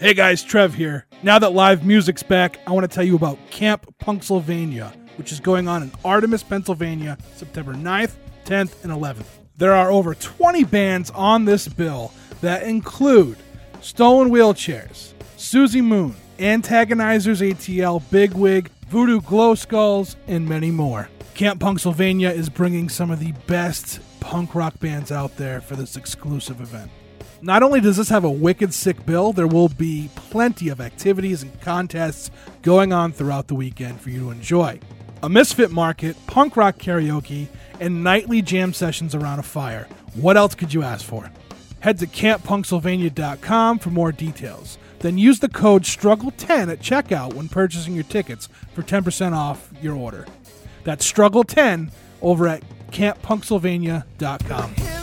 Hey guys, Trev here. Now that live music's back, I want to tell you about Camp Punksylvania, which is going on in Artemas, Pennsylvania, September 9th, 10th, and 11th. There are over 20 bands on this bill that include Stolen Wheelchairs, Susie Moon, Antagonizers ATL, Bigwig, Voodoo Glow Skulls, and many more. Camp Punksylvania is bringing some of the best punk rock bands out there for this exclusive event. Not only does this have a wicked sick bill, there will be plenty of activities and contests going on throughout the weekend for you to enjoy. A misfit market, punk rock karaoke, and nightly jam sessions around a fire. What else could you ask for? Head to camppunksylvania.com for more details. Then use the code STRUGGLE10 at checkout when purchasing your tickets for 10% off your order. That's STRUGGLE10 over at camppunksylvania.com.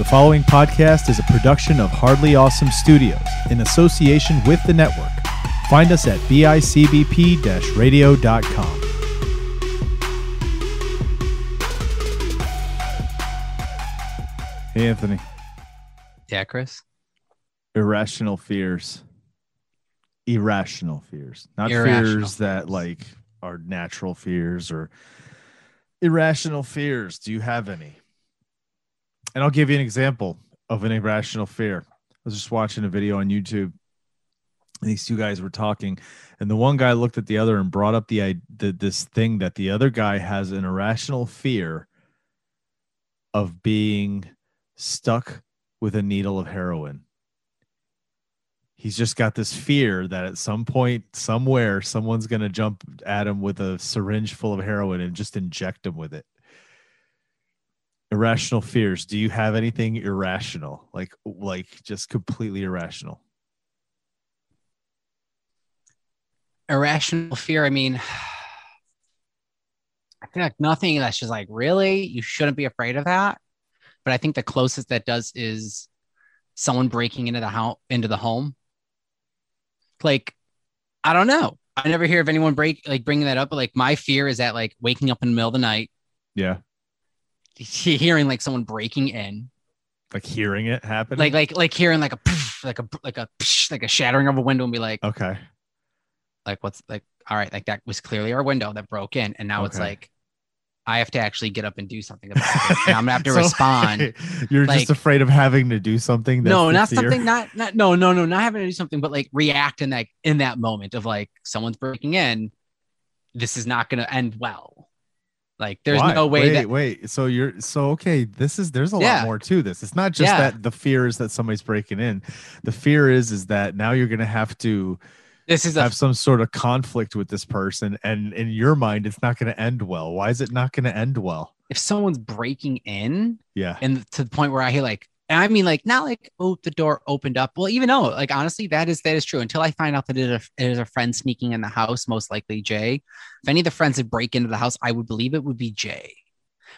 The following podcast is a production of Hardly Awesome Studios in association with the network. Find us at bicbp radio.com. Hey, Anthony. Yeah, Chris. Irrational fears. Irrational fears. Not Irrational fears that like are natural fears or irrational fears. Do you have any? And I'll give you an example of an irrational fear. I was just watching a video on YouTube. And these two guys were talking, and the one guy looked at the other and brought up the, the this thing that the other guy has an irrational fear of being stuck with a needle of heroin. He's just got this fear that at some point, somewhere, someone's going to jump at him with a syringe full of heroin and just inject him with it irrational fears do you have anything irrational like like just completely irrational Irrational fear. I mean, I feel like nothing that's just like, really? You shouldn't be afraid of that. But I think the closest that does is someone breaking into the house, into the home. Like, I don't know. I never hear of anyone break, like bringing that up. But like, my fear is that like waking up in the middle of the night, yeah hearing like someone breaking in, like hearing it happen like, like, like hearing like a, poof, like a, like a, like a shattering of a window and be like, okay. like what's like all right like that was clearly our window that broke in. And now it's like i have to actually get up and do something about it. And i'm gonna have to So, respond. you're like- just afraid of having to do something no not fear? something not not no no no not having to do something but like react in that in that moment of like someone's breaking in. This is not gonna end well like there's Why? no way wait that wait so you're so okay this is there's a Yeah. lot more to this it's not just Yeah. that the fear is that somebody's breaking in the fear is is that now you're gonna have to this is a have some sort of conflict with this person and in your mind it's not going to end well why is it not going to end well if someone's breaking in yeah and to the point where I hear like, and I mean like not like oh the door opened up. Well, even though like honestly that is that is true until I find out that it is a, it is a friend sneaking in the house, most likely Jay. If any of the friends would break into the house, I would believe it would be Jay.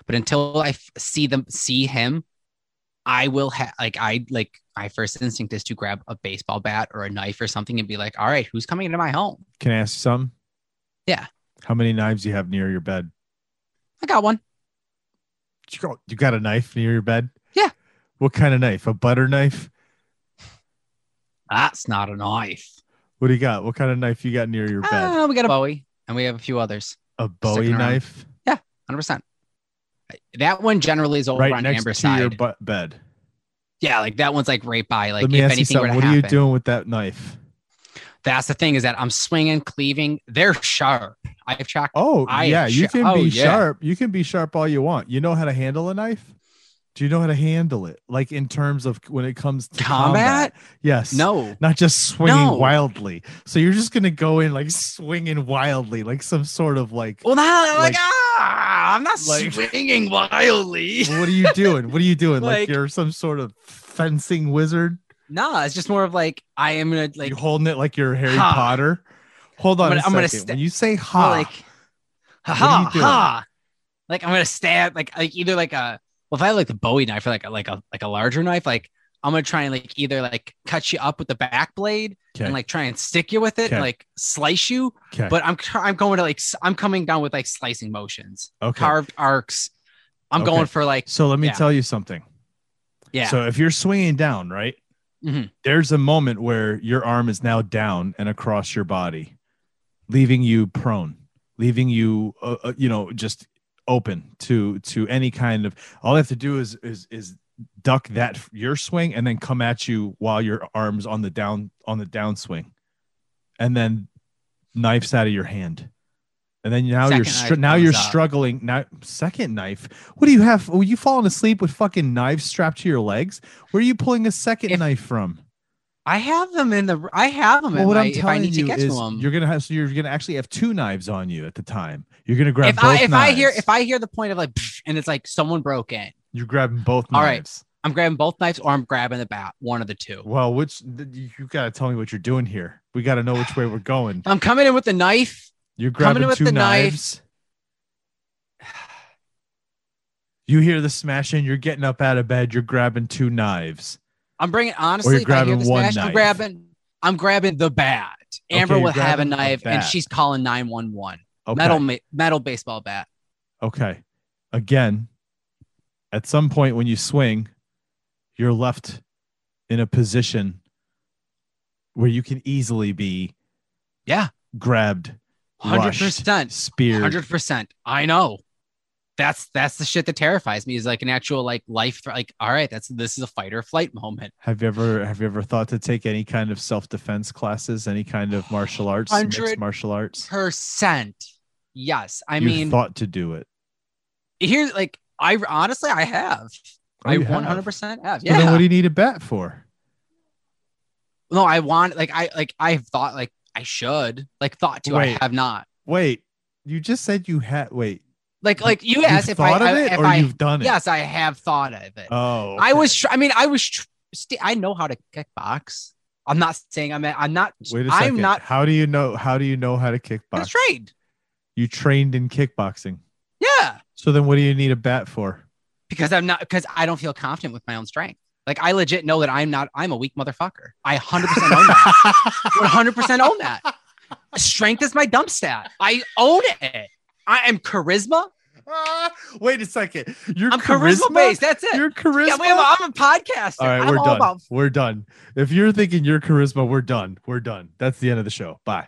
But until I f- see them see him, I will have like I like my first instinct is to grab a baseball bat or a knife or something and be like, all right, who's coming into my home? can i ask some? Yeah. how many knives do you have near your bed I got one. you got, you got a knife near your bed. What kind of knife a butter knife That's not a knife. what do you got what kind of knife you got near your bed Ah, we got a Bowie and we have a few others. a bowie knife? around. knife Hundred percent. That one generally is over right on next Amber's to your side. bu- bed yeah, like that one's like right by. Like let me if ask you anything were something what happen, are you doing with that knife that's the thing is that I'm swinging, cleaving. They're sharp. I've tracked. oh I yeah am you sh- can oh, be yeah. sharp you can be sharp all you want you know how to handle a knife do you know how to handle it like in terms of when it comes to Combat? yes No, not just swinging No. wildly. So you're just gonna go in like swinging wildly, like some sort of like. well, not like, Like- ah, I'm not like- swinging wildly. what are you doing? What are you doing? Like, Like- you're some sort of fencing wizard. no, it's just more of like I am gonna like you holding it like you're Harry Ha. Potter. Hold on I'm gonna- I'm gonna second. when you say ha, like ha ha ha. Like I'm gonna stab like like either like a well if I have like the Bowie knife or like a like a like a larger knife like I'm gonna try and like either like cut you up with the back blade okay, and like try and stick you with it Okay. and like slice you. okay, But I'm I'm going to like I'm coming down with like slicing motions, okay. carved arcs. I'm going for like So let me Yeah. tell you something. Yeah. So if you're swinging down, right, Mhm. there's a moment where your arm is now down and across your body, leaving you prone, leaving you, uh, uh, you know, just open to to any kind of. All they have to do is is is duck that your swing and then come at you while your arms on the down on the downswing, and then knifes out of your hand. And then now you're str- now you're out. struggling. Now second knife. What do you have? Were you falling asleep with fucking knives strapped to your legs? Where are you pulling a second If- knife from? I have them in the. I have them. Well, in what my, I'm if I telling you get is to them. you're gonna have so you're gonna actually have two knives on you at the time. You're gonna grab If both I if I hear if I hear the point of like, and it's like someone broke in, you're grabbing both All right. knives. I'm grabbing both knives or I'm grabbing the bat. One of the two. Well, which you gotta tell me what you're doing here. We gotta know which way we're going. I'm coming in with the knife. You're Coming grabbing with two the knife. knives. You hear the smashing. You're getting up out of bed. You're grabbing two knives. I'm bringing honestly. I grabbing one smash, knife. I'm grabbing. I'm grabbing the bat. Amber you're will have a knife, and she's calling 911. Metal metal baseball bat. Okay. Again, at some point when you swing, you're left in a position where you can easily be Yeah, grabbed, hundred percent, spear, Hundred percent. I know. That's that's the shit that terrifies me. Is like an actual like life. Like, all right, that's this is a fight or flight moment. Have you ever have you ever thought to take any kind of self defense classes, any kind of martial arts, mixed martial arts? Percent. Yes, I you mean, thought to do it. here's like I honestly I have. Oh, I have? 100 percent have. So then Yeah. what do you need a bat for? no, I want like I like I've thought like I should like thought to. Wait. I have not. Wait, you just said you had. Wait, Like like you asked if I, of I, it if or I, you've done it. yes I have thought of it. Oh, I was. Tr- I mean, I was. Tr- st- I know how to kickbox. I'm not saying I'm. I'm not. Wait a second. I'm not. How do you know? How do you know how to kickbox? Trained. You trained in kickboxing. Yeah, So then, what do you need a bat for? because I'm not. Because I don't feel confident with my own strength. Like I legit know that I'm not. I'm a weak motherfucker. I 100 percent own that. 100 percent own that. Strength is my dump stat. I own it. I am charisma. Ah, wait a second. You're I'm charisma, based. That's it. You're charisma. Yeah, I'm, I'm a podcaster. all right, I'm we're all done. about We're done. If you're thinking you're charisma, we're done. We're done. That's the end of the show. Bye.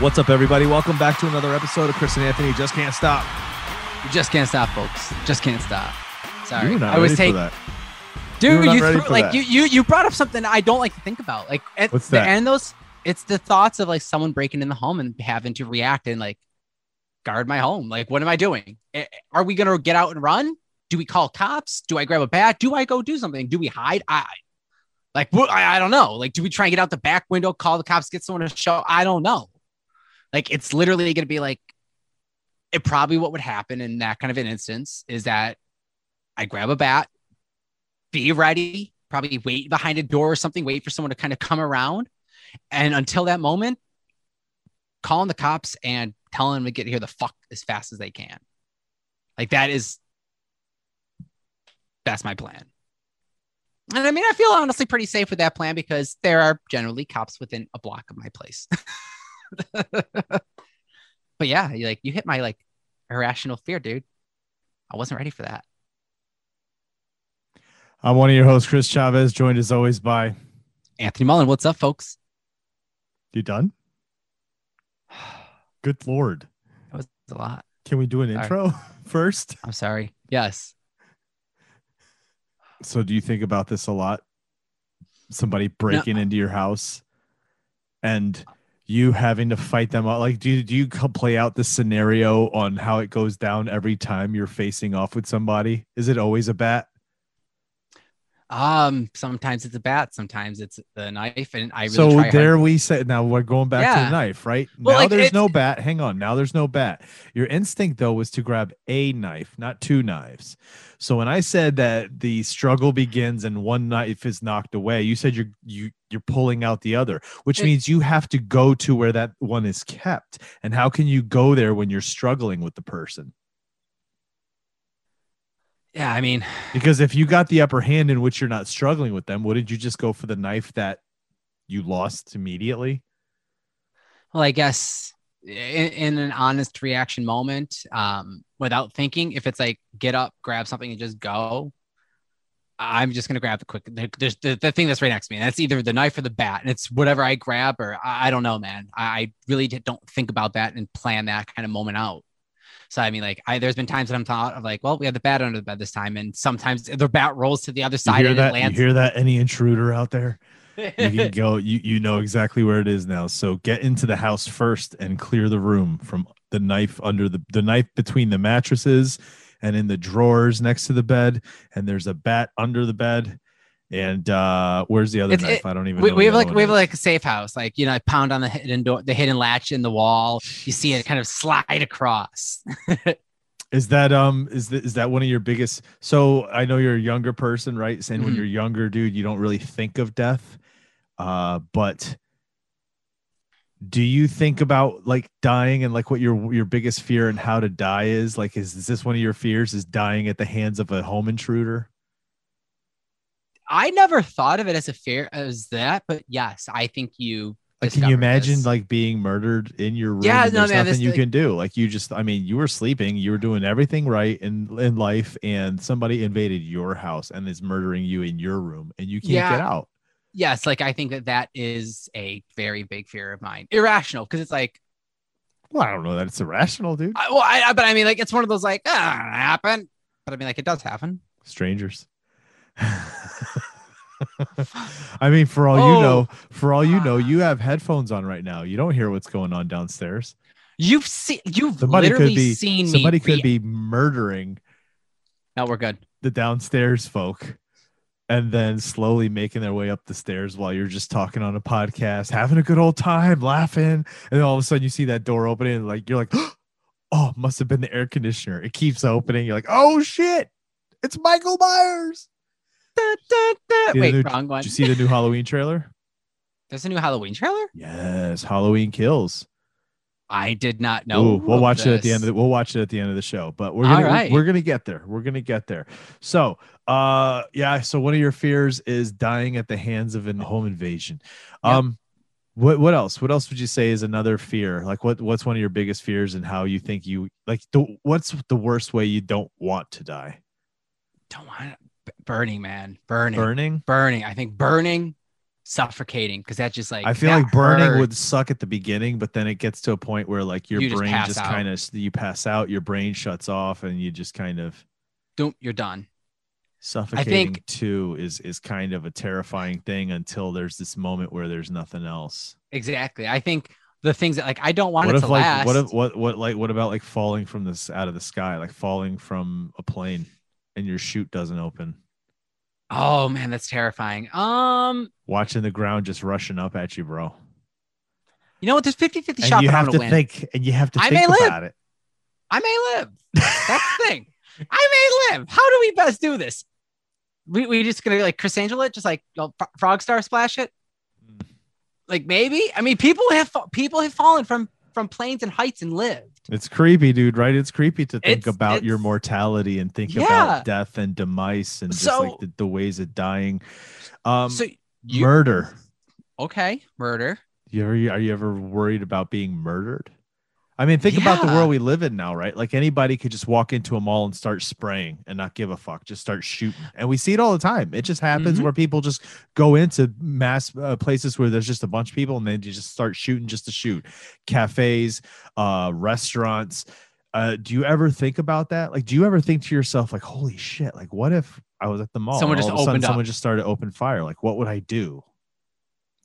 What's up, everybody? Welcome back to another episode of Chris and Anthony Just Can't Stop. You just can't stop, folks. Just can't stop. Sorry, You I was taking. that. Dude, you ready threw, like that. you you you brought up something I don't like to think about. Like at What's the that? end, those it's the thoughts of like someone breaking in the home and having to react and like guard my home. Like, what am I doing? Eh, Are we gonna get out and run? Do we call cops? Do I grab a bat? Do I go do something? Do we hide? I like I, I don't know. Like, do we try and get out the back window, call the cops, get someone to show? I don't know. Like, it's literally gonna be like it probably what would happen in that kind of an instance is that I grab a bat, be ready, probably wait behind a door or something, wait for someone to kind of come around. And until that moment, calling the cops and telling them to get here the fuck as fast as they can. Like that is that's my plan. And I mean, I feel honestly pretty safe with that plan because there are generally cops within a block of my place. but yeah, you like you hit my like irrational fear, dude. I wasn't ready for that. I'm one of your hosts, Chris Chavez, joined as always by. Anthony Mullen, what's up, folks? You done? Good lord. That was a lot. Can we do an Sorry. intro first? I'm sorry. Yes. So, do you think about this a lot? Somebody breaking into your house and you having to fight them out. Like, do you, do you play out the scenario on how it goes down every time you're facing off with somebody? Is it always a bat? Um, sometimes it's a bat, sometimes it's the knife, and I really so try hard. there we say now we're going back to the knife, right? Well, now like, there's no bat. Hang on. Now there's no bat. Your instinct though was to grab a knife, not two knives. So when I said that the struggle begins and one knife is knocked away, you said you're you you're pulling out the other, which It- means you have to go to where that one is kept. And how can you go there when you're struggling with the person? Yeah, I mean, Because if you got the upper hand in which you're not struggling with them, wouldn't you just go for the knife that you lost immediately? well, I guess in, in an honest reaction moment, um, without thinking, if it's like get up, grab something, and just go, I'm just gonna grab the quick. There's the, the thing that's right next to me. And that's either the knife or the bat, and it's whatever I grab, or I, I don't know, man. I, I really don't think about that and plan that kind of moment out. So I mean, like, I there's been times that I'm thought of like, well, we have the bat under the bed this time, and sometimes the bat rolls to the other You side hear and that? it lands. You hear that? Any intruder out there? You can go. You you know exactly where it is now. So get into the house first and clear the room from the knife under the the knife between the mattresses and in the drawers next to the bed. And there's a bat under the bed. And uh where's the other It's- knife? it- I don't even. we, know we have like we have is. like a safe house like you know I pound on the hidden door the hidden latch in the wall you see it kind of slide across Is that um is that is that one of your biggest? So I know you're a younger person, right? Saying when Mhm. you're younger, dude, you don't really think of death. Uh, but do you think about like dying and like what your your biggest fear and how to die is? Like, is, is this one of your fears? Is dying at the hands of a home intruder? I never thought of it as a fear as that but yes I think you Like, can you imagine this. like being murdered in your room? Yeah, and no, there's man, nothing this- you like- can do. Like, you just, I mean, you were sleeping, you were doing everything right in in life, and somebody invaded your house and is murdering you in your room, and you can't Yeah. get out. yes like I think that that is a very big fear of mine irrational because it's like Well, I don't know that it's irrational, dude. I, well I, I- but I mean like it's one of those like ah happen but I mean like it does happen Strangers. I mean, for all you Oh. know, for all you know, you have headphones on right now. You don't hear what's going on downstairs. you've seen you've Somebody could be seen me somebody could be murdering no we're good the downstairs folk and then slowly making their way up the stairs while you're just talking on a podcast, having a good old time, laughing. And all of a sudden you see that door opening and like you're like, oh, must have been the air conditioner. It keeps opening. You're like, oh shit, it's Michael Myers. Da, da, da. Wait new- wrong one Did you see the new Halloween trailer? there's a new Halloween trailer Yes, Halloween Kills. I did not know. Ooh, we'll watch it at the end of this. the, we'll watch it at the end of the show. But we're gonna right. we're gonna get there. We're gonna get there. So uh yeah, so one of your fears is dying at the hands of a home invasion. Yep. Um what what else? What else would you say is another fear? Like what what's one of your biggest fears and how you think you like the what's the worst way you don't want to die? Don't want burning, man. Burning. Burning? Burning. I think burning, suffocating, because that's just like I feel like burning hurt. would suck at the beginning, but then it gets to a point where like your You brain pass just kind of you pass out, your brain shuts off, and you just kind of Don't you're done. suffocating too is is kind of a terrifying thing until there's this moment where there's nothing else. Exactly. I think the things that like I don't want What it if to like last. what if what what like what about like falling from this out of the sky, like falling from a plane and your chute doesn't open, oh man, that's terrifying. Um, watching the ground just rushing up at you, bro. you know what? There's 50 50 And shot you have gonna win. think and you have to I think may live. it. I may live. That's the thing. I may live. How do we best do this? We we just gonna like Criss Angel it, just like you know, Fro- Frog Star splash it. Mm. Like maybe. I mean, people have people have fallen from from planes and heights and lived. It's creepy, dude, right? It's creepy to think It's- about your mortality and think Yeah. about death and demise and just So- like the, the ways of dying. Um so you murder. okay? Murder. You ever are you ever worried about being murdered? I mean, think about the world we live in now, right? Like anybody could just walk into a mall and start spraying and not give a fuck, just start shooting. And we see it all the time. It just happens Mhm. where people just go into mass uh, places where there's just a bunch of people and they just start shooting just to shoot. Cafes, uh, restaurants. Uh, do you ever think about that? Like, do you ever think to yourself, like, holy shit, like, what if I was at the mall? Someone and just all of a sudden opened up. someone just started open fire. Like, what would I do?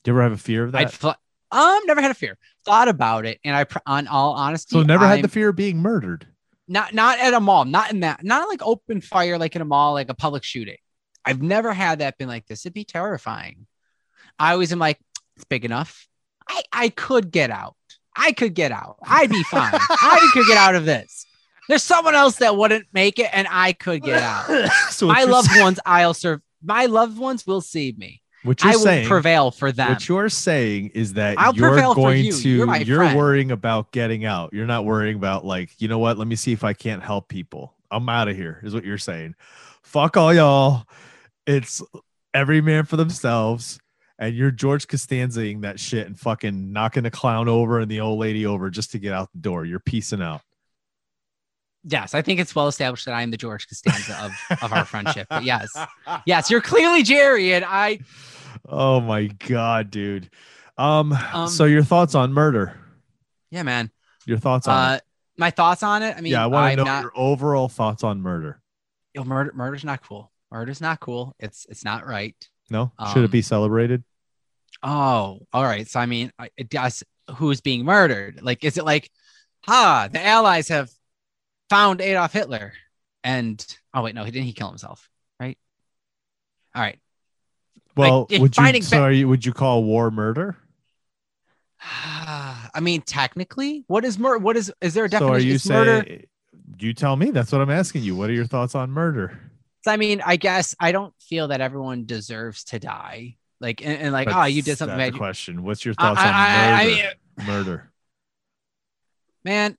Do you ever have a fear of that? I'd um never had a fear. Thought about it, and I pr- on all honesty, so never had I'm- the fear of being murdered. not not at a mall, not in that, not like open fire like in a mall, like a public shooting. I've never had that been like this. It'd be terrifying. I always am like, it's big enough. I, I could get out. I could get out. I'd be fine. I could get out of this. There's someone else that wouldn't make it, and I could get out. so My loved ones, I'll serve. My loved ones will save me. What you're I will saying, prevail for them. what you're saying is that I'll you're going you. to You're you're worrying about getting out. You're not worrying about like, you know what? Let me see if I can't help people. I'm out of here, is what you're saying. Fuck all y'all. It's every man for themselves. And you're George Costanzaing that shit and fucking knocking the clown over and the old lady over just to get out the door. You're piecing out. yes, I think it's well established that I am the George Costanza of, of our friendship. But yes, yes, you're clearly Jerry, and I. Oh my god, dude. Um, Um, so your thoughts on murder? Yeah, man. Your thoughts on Uh, it? my thoughts on it. I mean, yeah, I want to know not. your overall thoughts on murder. Yo, murder, murder's not cool. Murder's not cool. It's it's not right. No, should it Um, be celebrated? Oh, all right. So I mean, I- it does. Who's being murdered? Like, is it like, ha, the Allies have found Adolf Hitler, and oh wait, no, he didn't. He kill himself, right? All right. Well, if would you so are you, would you call war murder? Ah, I mean, technically, what is murder? What is is there a So definition? are you saying? murder? You tell me. That's what I'm asking you. What are your thoughts on murder? So, I mean, I guess I don't feel that everyone deserves to die. Like, and, and like, But oh, you did something bad. question. What's your thoughts I- on I- I murder? mean, murder. man,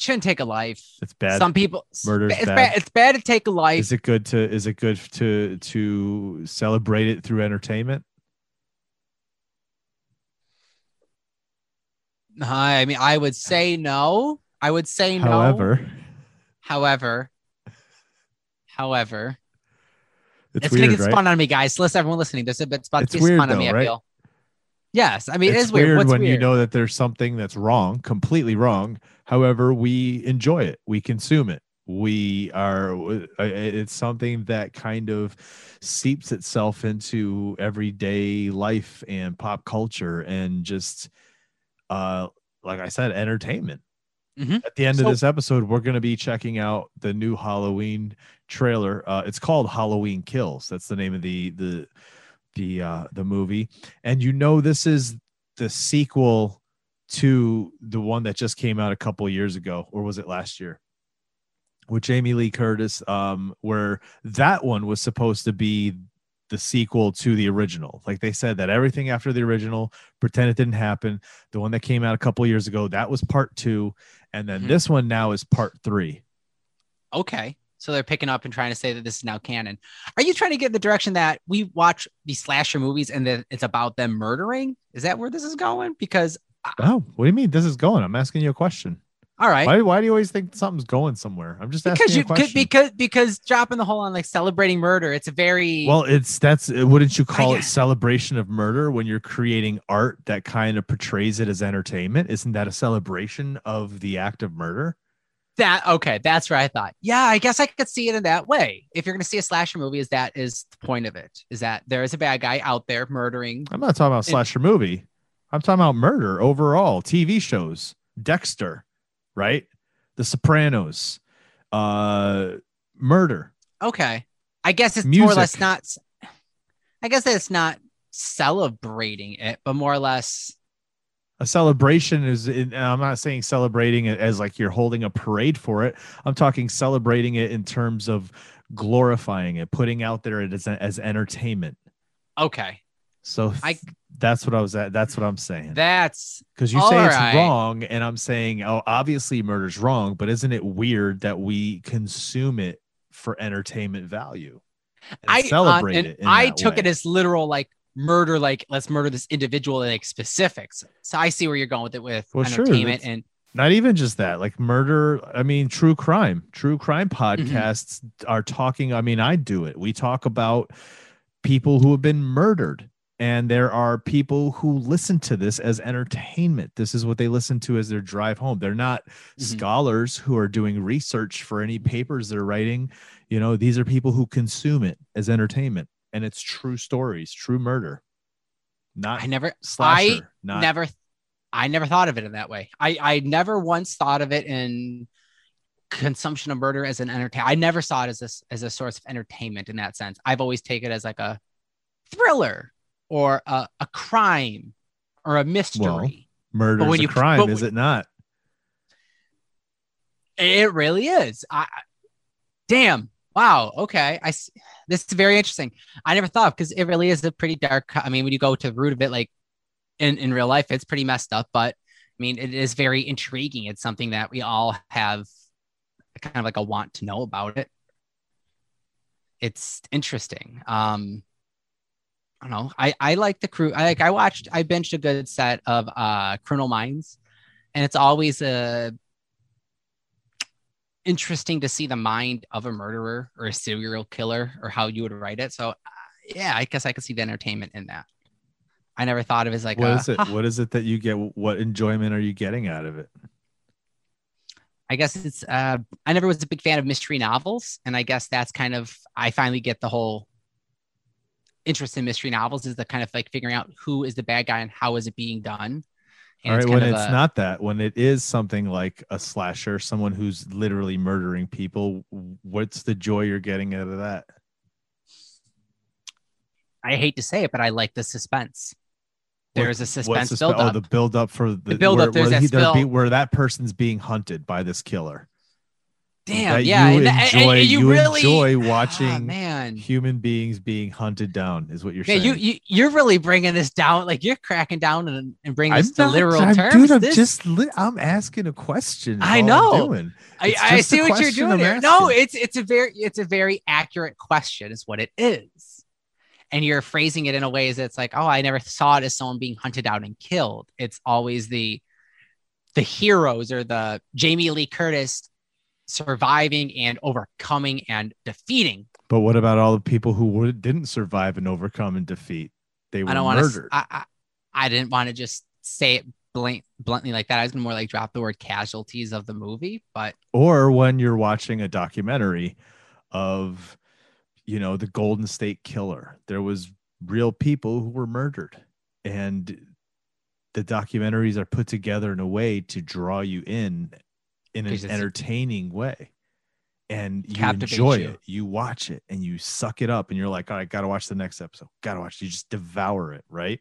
shouldn't take a life. It's bad. Some people, Murder's it's bad. bad. It's bad to take a life. is it good to is it good to to celebrate it through entertainment? I mean, I would say no. I would say no. However, however, however, it's, it's, weird, gonna get right? spun on me, guys. Listen, everyone listening, there's a bit spun, It's get weird spun on me. I right? feel. Yes, I mean it's it is weird. What's when weird? you know that there's something that's wrong, completely wrong. However, we enjoy it, we consume it. We are. uh, It's something that kind of seeps itself into everyday life and pop culture, and just, uh, like I said, entertainment. Mhm. At the end So- of this episode, we're going to be checking out the new Halloween trailer. Uh, it's called Halloween Kills. That's the name of the the the uh, the movie, and you know this is the sequel to the one that just came out a couple years ago, or was it last year? With Jamie Lee Curtis, um, where that one was supposed to be the sequel to the original. Like they said that everything after the original, pretend it didn't happen. The one that came out a couple years ago, that was part two, and then Mhm. this one now is part three. Okay. So they're picking up and trying to say that this is now canon. Are you trying to get the direction that we watch these slasher movies and that it's about them murdering? Is that where this is going? Because Oh, what do you mean this is going? I'm asking you a question. all right. Why, why do you always think something's going somewhere? I'm just asking because you you a question. could because because dropping the whole on like celebrating murder, it's a very Well, it's that's wouldn't you call I- it celebration of murder when you're creating art that kind of portrays it as entertainment? Isn't that a celebration of the act of murder? That okay, that's where I thought. Yeah, I guess I could see it in that way. If you're gonna see a slasher movie, is that is the point of it? Is that there is a bad guy out there murdering I'm not talking about slasher movie. I'm talking about murder overall. TV shows, Dexter, right? The Sopranos, uh, murder. Okay. I guess it's more or less not. I guess it's not celebrating it, but more or less. A celebration is. And I'm not saying celebrating it as like you're holding a parade for it. I'm talking celebrating it in terms of glorifying it, putting out there as as entertainment. Okay, So I- that's what I was at. That's what I'm saying. that's Because you say it's Alright. wrong, and I'm saying, oh, obviously murder's wrong, but isn't it weird that we consume it for entertainment value? I celebrate uh, and it. I took way? it as literal, like murder, like let's murder this individual, like specifics. So I see where you're going with it with Well, sure, entertainment that's- and not even just that, like murder. I mean, true crime. True crime Mm-hmm. podcasts are talking. I mean, I do it. We talk about people who have been murdered. And there are people who listen to this as entertainment. This is what they listen to as their drive home. They're not Mhm. scholars who are doing research for any papers they're writing. You know, these are people who consume it as entertainment. And it's true stories, true murder, not I never, slasher. not never, I never thought of it in that way. I I never once thought of it in consumption of murder as an entertainment. I never saw it as this as a source of entertainment in that sense. I've always taken it as like a thriller or a, a crime or a mystery. Well, Murder is a you- crime, is it not? It really is. I damn. Wow. Okay. I this is very interesting. I never thought because it really is a pretty dark. I mean, when you go to the root of it, like in in real life, it's pretty messed up. But I mean, it is very intriguing. It's something that we all have kind of like a want to know about it. It's interesting. Um, I don't know. I I like the crew. I like. I watched. I binged a good set of uh Criminal Minds, and it's always a interesting to see the mind of a murderer or a serial killer or how you would write it. So, uh, yeah, I guess I could see the entertainment in that. I never thought of it as like What a, is it? "Huh." What is it that you get? What enjoyment are you getting out of it? I guess it's. Uh, I never was a big fan of mystery novels, and I guess that's kind of. I finally get the whole interest in mystery novels is the kind of like figuring out who is the bad guy and how is it being done. And All right, when it's a- not that, when it is something like a slasher, someone who's literally murdering people, what's the joy you're getting out of that? I hate to say it, but I like the suspense. What- There's a suspense oh, the spe- build Oh, the build up for the, build-up, where, there's where, that he- be- where that person's being hunted by this killer. Damn, yeah, you and, and- enjoy. and you, you really enjoy Ah, watching man. human beings being hunted down. Is what you're Yeah, saying? you, you you're really bringing this down. Like you're cracking down and, and bringing this to literal I'm- terms. Dude, I'm This- just li- I'm asking a question. I know. doing. I, I see what you're doing I'm here. No, it's it's a very it's a very accurate question. Is what it is, and you're phrasing it in a way that's like, oh, I never saw it as someone being hunted down and killed. It's always the the heroes or the Jamie Lee Curtis surviving and overcoming and defeating. But what about all the people who would, didn't survive and overcome and defeat? They were I don't murdered. I, I I didn't want to just say it blunt, bluntly like that. I was more like drop the word casualties of the movie, but or when you're watching a documentary of you know the golden state killer there was real people who were murdered and the documentaries are put together in a way to draw you in in an entertaining way and you enjoy you. it you watch it and you suck it up and you're like all right gotta watch the next episode gotta watch you just devour it right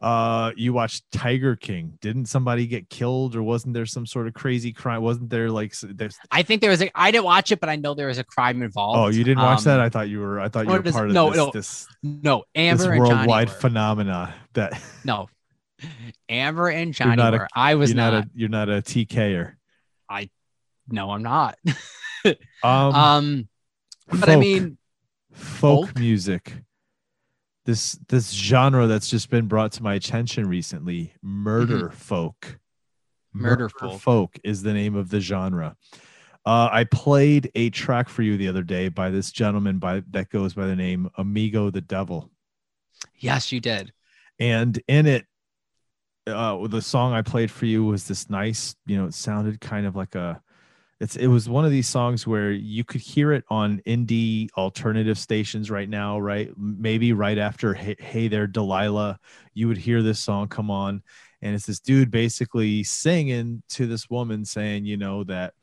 uh you watched tiger king didn't somebody get killed or wasn't there some sort of crazy crime wasn't there like there's I think there was a. I didn't watch it, but I know there was a crime involved. Oh, you didn't watch Um, that? I thought you were. I thought you were does- part of no, this, no. this, No, this Amber Johnny worldwide phenomena. That no, Amber and Johnny not a- were. I was you're not. not. a you're not a TKer. No, I'm not. Um, um, but I mean, folk, folk? music. This this genre that's just been brought to my attention recently. Murder folk. Mm-hmm. Murder folk. folk is the name of the genre. Uh, I played a track for you the other day by this gentleman by that goes by the name Amigo the Devil. yes, you did. and in it uh the song i played for you was this nice you know it sounded kind of like a it's it was one of these songs where you could hear it on indie alternative stations right now right? Maybe right after hey, hey there delilah you would hear this song come on. And it's this dude basically singing to this woman saying you know that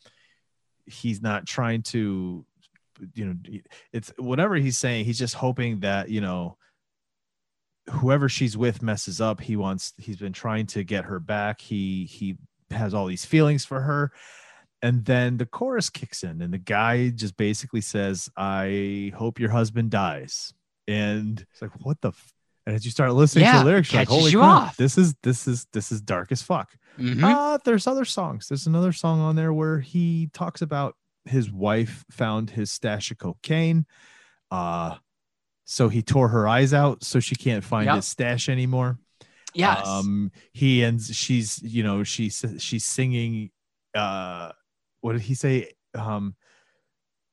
he's not trying to you know it's whatever he's saying he's just hoping that you know whoever she's with messes up he wants he's been trying to get her back he he has all these feelings for her and then the chorus kicks in and the guy just basically says i hope your husband dies and it's like what the f-? and as you start listening to the lyrics you're like holy crap, this is this is this is dark as fuck Mhm. uh, there's other songs. There's another song on there where he talks about his wife found his stash of cocaine. Uh, so he tore her eyes out so she can't find Yep. his stash anymore. yes. Um, he and she's, you know, she's, she's singing, uh, what did he say? Um,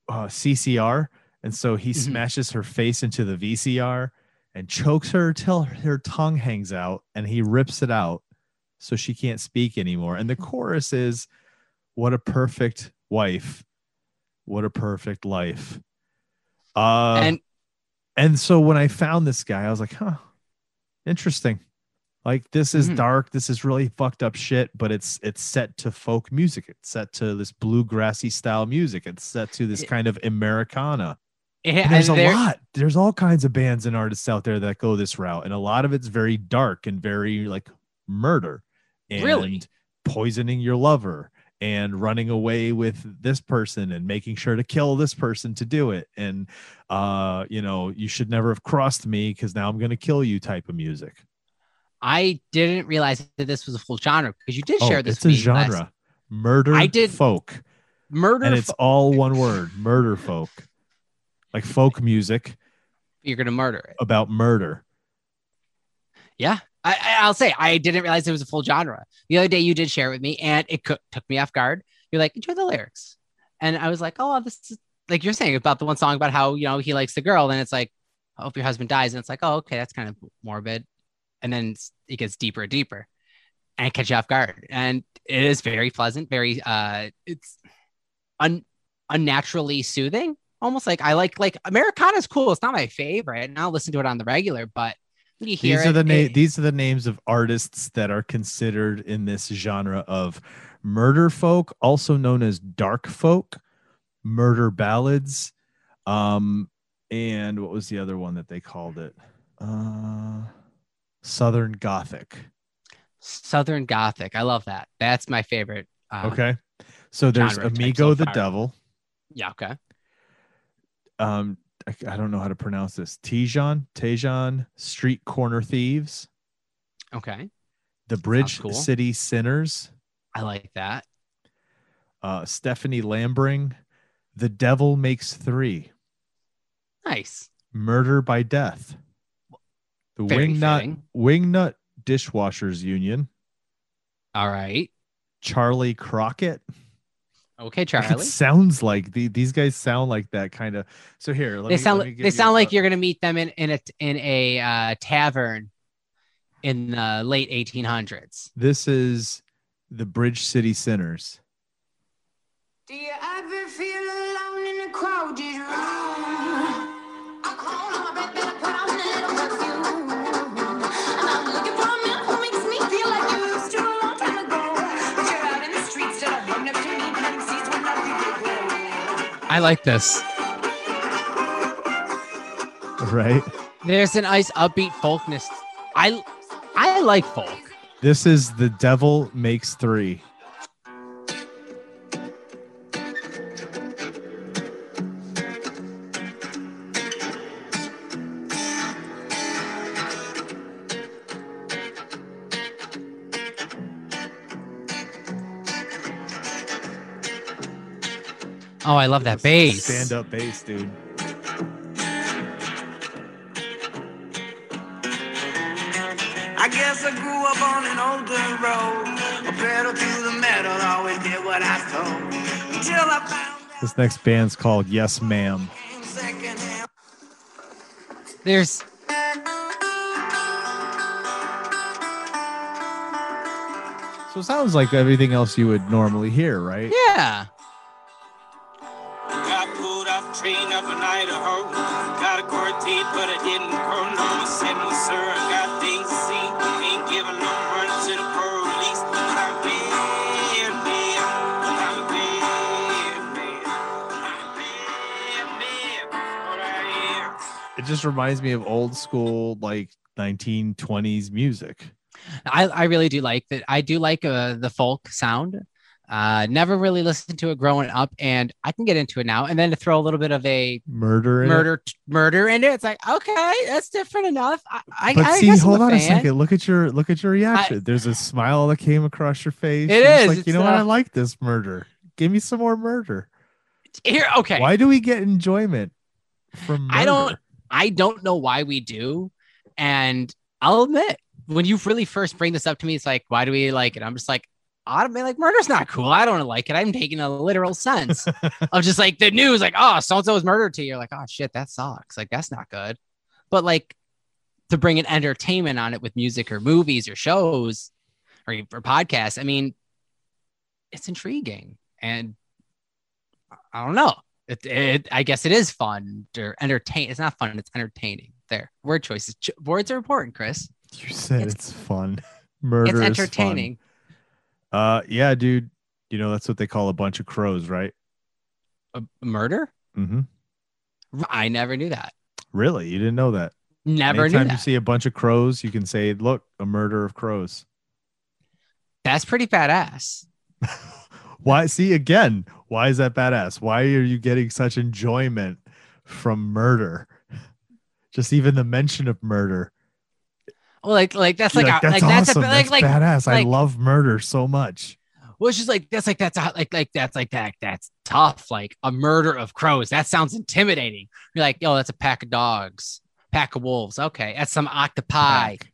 uh, CCR. And so he Mhm. smashes her face into the VCR and chokes her till her tongue hangs out and he rips it out so she can't speak anymore. And the chorus is, What a perfect wife. What a perfect life. Uh, and and so when I found this guy, I was like, huh, interesting. Like this is Mhm. dark, this is really fucked up shit, but it's it's set to folk music. It's set to this bluegrassy style music. It's set to this kind of Americana. And there's a and lot. There's all kinds of bands and artists out there that go this route, and a lot of it's very dark and very like murder and Really? poisoning your lover and running away with this person and making sure to kill this person to do it. And uh, you know, you should never have crossed me because now I'm gonna kill you type of music. I didn't realize that this was a full genre because you did Oh, share this. it's a me last- genre. Murder I did- folk. Murder. And it's fo- all one word, murder folk. Like folk music you're gonna murder it. about murder. Yeah, I, I- I'll say I didn't realize it was a full genre. The other day you did share it with me, and it co- took me off guard. You're like, enjoy the lyrics, and I was like, oh, this is like you're saying about the one song about how you know he likes the girl, and it's like, I hope your husband dies, and it's like, oh, okay, that's kind of morbid, and then it gets deeper and deeper, and catch you off guard, and it is very pleasant, very uh, it's un- unnaturally soothing. Almost like I like like Americana's cool. It's not my favorite, and I'll listen to it on the regular, but you hear These are it, the na- these are the names of artists that are considered in this genre of murder folk, also known as dark folk, murder ballads, um, and what was the other one that they called it? Uh, Southern Gothic. Southern Gothic. I love that. That's my favorite. Uh, Okay, so there's Amigo so the. Devil. Yeah. Okay. Um, I, I don't know how to pronounce this. Tijan, Tejan, Street Corner Thieves, Okay. The Bridge cool. City Sinners. I like that. uh, Stephanie Lambring, The Devil Makes Three, Nice. Murder by Death, The Very Wingnut fitting. Wingnut Dishwashers Union, All right. Charley Crockett. Okay, It Charlie. sounds like the, these guys sound like that kind of. So here, let They me, sound let me like give they you sound a- like you're gonna meet them in in a in a uh, tavern in the late 1800s. This is the Bridge City Sinners. Do you ever feel alone in a crowded room? I like this. Right. There's a nice upbeat folkness. I I like folk. This is The Devil Makes Three. Oh, I love that bass. Stand up bass, dude. I guess I grew up on an older road. A pedal to the metal, always did what I told. Until I found This next band's called Yes Ma'am. There's So it sounds like everything else you would normally hear, right? yeah. Got a but I didn't go. No, said, no, sir, I got things to see. Ain't giving no run to the police. But I'm. I'm. It just reminds me of old school, like 1920s music. I, I really do like that. I do like uh, the folk sound. Uh, never really listened to it growing up, and I can get into it now. And then to throw a little bit of a Murder. in it. murder murder in it, it's like okay, that's different enough. I, I, But I see, hold on a second. Look at your look at your reaction. There's a smile that came across your face. It is. like you know what? I uh, like this murder. Give me some more murder. Here, okay. Why do we get enjoyment from? Murder? I don't- I don't know why we do, and I'll admit when you really first bring this up to me, it's like, why do we like it? I'm just like, I'm like, murder's not cool. I don't like it. I'm taking a literal sense of just like the news, like, oh, so and so was murdered to you. You're like, oh shit, that sucks. Like, that's not good. But like to bring an entertainment on it with music or movies or shows or, or podcasts, I mean, it's intriguing. And I don't know. It, it, I guess it is fun or entertain. It's not fun. It's entertaining. There, word choices. Ch- words are important, Chris. You said It's- it's, fun. Murder it's entertaining. Uh, yeah, dude. You know that's what they call a bunch of crows, right? A murder? Mm-hmm. I never knew that. Really, you didn't know that? Never Anytime knew you see a bunch of crows, you can say, "Look, a murder of crows." That's pretty badass. why? See again? Why is that badass? Why are you getting such enjoyment from murder? Just even the mention of murder. Well, like like that's You're like, a, that's like that's a like that's like badass. I love murder so much. well, just like that's like that's a, like like that's like that that's tough. Like a murder of crows. That sounds intimidating. You're like, yo, that's a pack of dogs, pack of wolves. Okay, that's some octopi. Pack.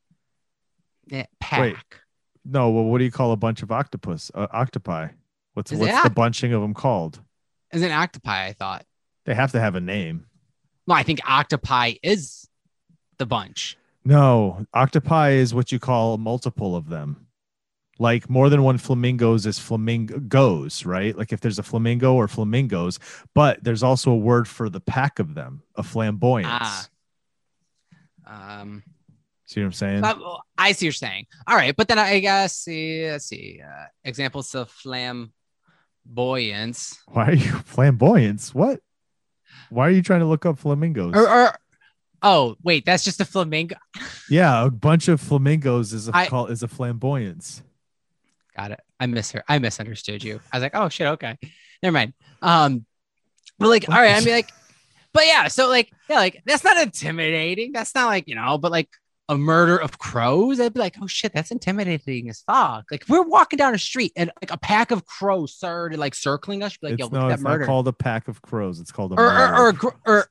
Yeah, pack. Wait. No, well, what do you call a bunch of octopus? Uh, octopi. What's Is what's the oct- bunching of them called? Is an octopi? I thought. They have to have a name. Well, I think octopi is the bunch. No, octopi is what you call a multiple of them. Like more than one flamingos is flamingos, right? Like if there's a flamingo or flamingos, but there's also a word for the pack of them, a flamboyance. Ah. Um, See what I'm saying? well, I see what you're saying. All right, but then I guess see, let's see uh, examples of flamboyance Why are you flamboyance? What? Why are you trying to look up flamingos? or, or oh wait, that's just a flamingo. yeah, a bunch of flamingos is a I- call is a flamboyance. Got it. I miss her. I misunderstood you. I was like, oh shit, okay, never mind. Um, but like, all right, I mean, like, but yeah, so like, yeah, like that's not intimidating. That's not like you know, but like a murder of crows, I'd be like, oh shit, that's intimidating as fuck. Like, we're walking down a street and like a pack of crows started like circling us, you'd be like, it's yo, look no, at that it's not murder. called a pack of crows. It's called a or, or, or, or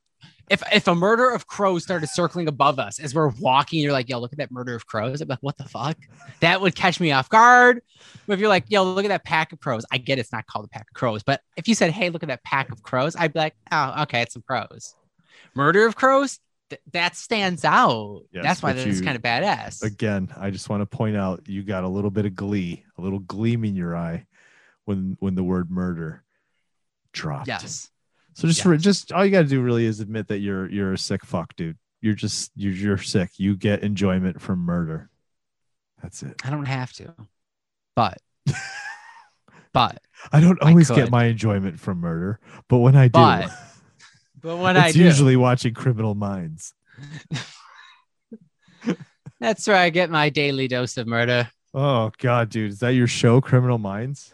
if if a murder of crows started circling above us as we're walking, you're like, yo, look at that murder of crows. I'm like, what the fuck? That would catch me off guard. But if you're like, yo, look at that pack of crows. I get it's not called a pack of crows, but if you said, hey, look at that pack of crows, I'd be like, oh, okay, it's some crows. Murder of crows, th- that stands out. Yes, That's why that's kind of badass. again i just want to point out you got a little bit of glee a little gleam in your eye when when the word murder dropped yes. So just yes. re- just all you got to do really is admit that you're you're a sick fuck dude. You're just you're, you're sick. You get enjoyment from murder. That's it. I don't have to, but, but, i don't always could. get my enjoyment from murder but when i do But but I it's do, usually watching criminal minds. That's where I get my daily dose of murder. oh god dude. Is that your show criminal minds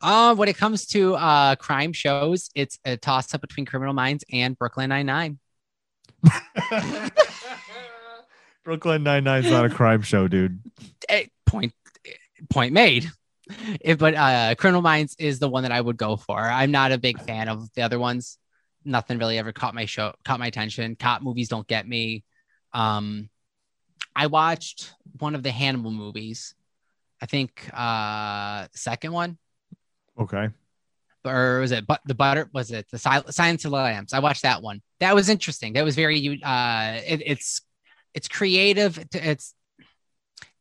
Uh, when it comes to uh crime shows, it's a toss up between Criminal Minds and Brooklyn Nine Nine. brooklyn 99 is not a crime show dude Eh, Point point made. If, but uh, Criminal Minds is the one that I would go for. I'm not a big fan of the other ones. Nothing really ever caught my show, caught my attention. Cop movies don't get me. Um, I watched one of the Hannibal movies. I think uh second one okay or was it but the butter was it the Sil- Silence of the Lambs? I watched that one. That was interesting. That was very uh it, it's it's creative. It's it's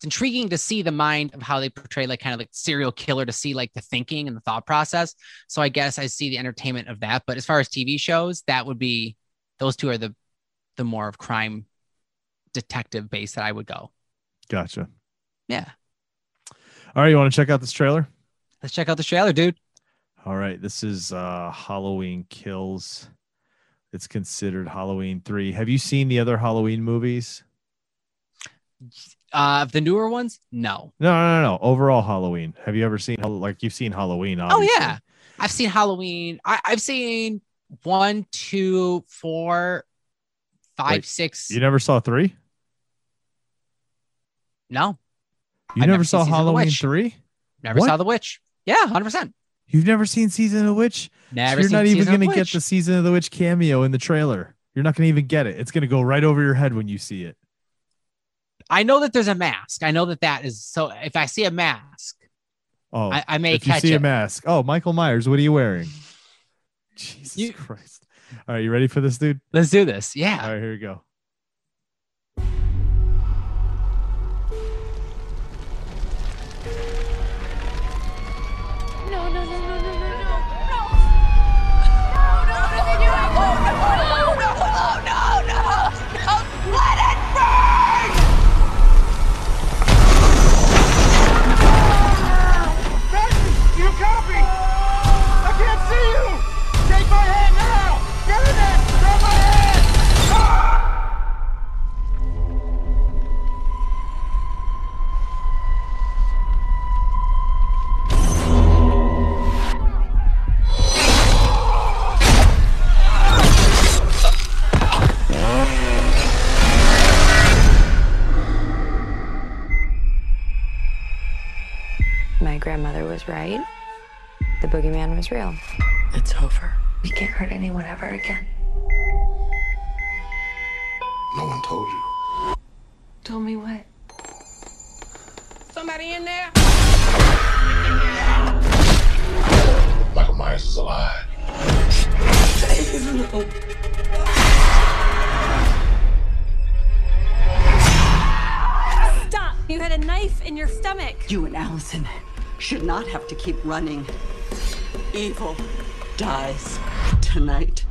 intriguing to see the mind of how they portray like kind of like serial killer to see like the thinking and the thought process. So I guess I see the entertainment of that. But as far as TV shows, that would be those two are the the more of crime detective base that I would go. gotcha Yeah. all right you want to check out this trailer Let's check out the trailer, dude. All right, this is uh Halloween Kills. It's considered Halloween 3. Have you seen the other Halloween movies? Uh the newer ones? No. No, no, no, no. Overall Halloween. Have you ever seen like you've seen Halloween? Oh yeah, I've seen Halloween. I, I've seen one, two, four, five, Wait, six. You never saw 3? no, You never never saw seen Season of the Halloween. 3? never What? saw the witch. Yeah, hundred percent. You've never seen Season of the Witch? Never. You're not even going to get the Season of the Witch cameo in the trailer. You're not going to even get it. It's going to go right over your head when you see it. I know that there's a mask. I know that that is so. If I see a mask, Oh, I, I may if you catch see a mask. Oh, Michael Myers, what are you wearing? Jesus You- Christ. All right, you ready for this, dude? Let's do this. Yeah. All right, here we go. Boogeyman real. It's over. We can't hurt anyone ever again. No one told you. Told me what? Somebody in there? Michael Myers is alive. Stop! You had a knife in your stomach. You and Allyson should not have to keep running. Evil dies tonight.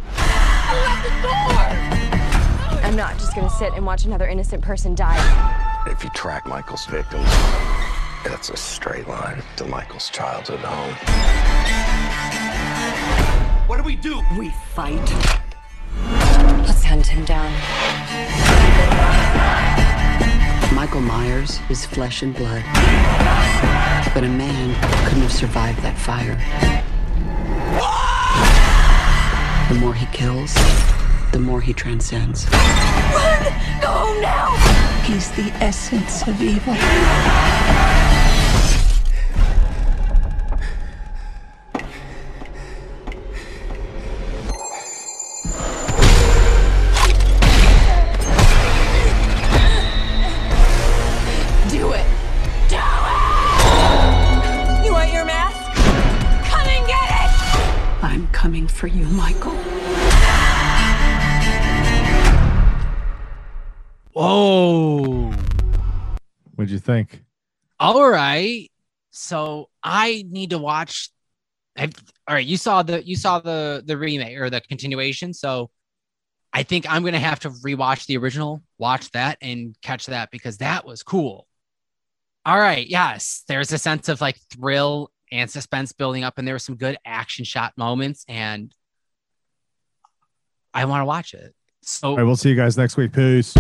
I'm not just gonna sit and watch another innocent person die. If you track Michael's victims, that's a straight line to Michael's childhood home. What do we do? We fight. Let's hunt him down. Michael Myers is flesh and blood. But a man couldn't have survived that fire. The more he kills, the more he transcends. Run! Go now! He's the essence of evil. Whoa. What'd you think? All right. So I need to watch. Have, all right, you saw the you saw the the remake or the continuation. So I think I'm gonna have to rewatch the original, watch that, and catch that because that was cool. All right, yes, there's a sense of like thrill and suspense building up, and there were some good action shot moments, and I want to watch it. So right, we'll see you guys next week. Peace.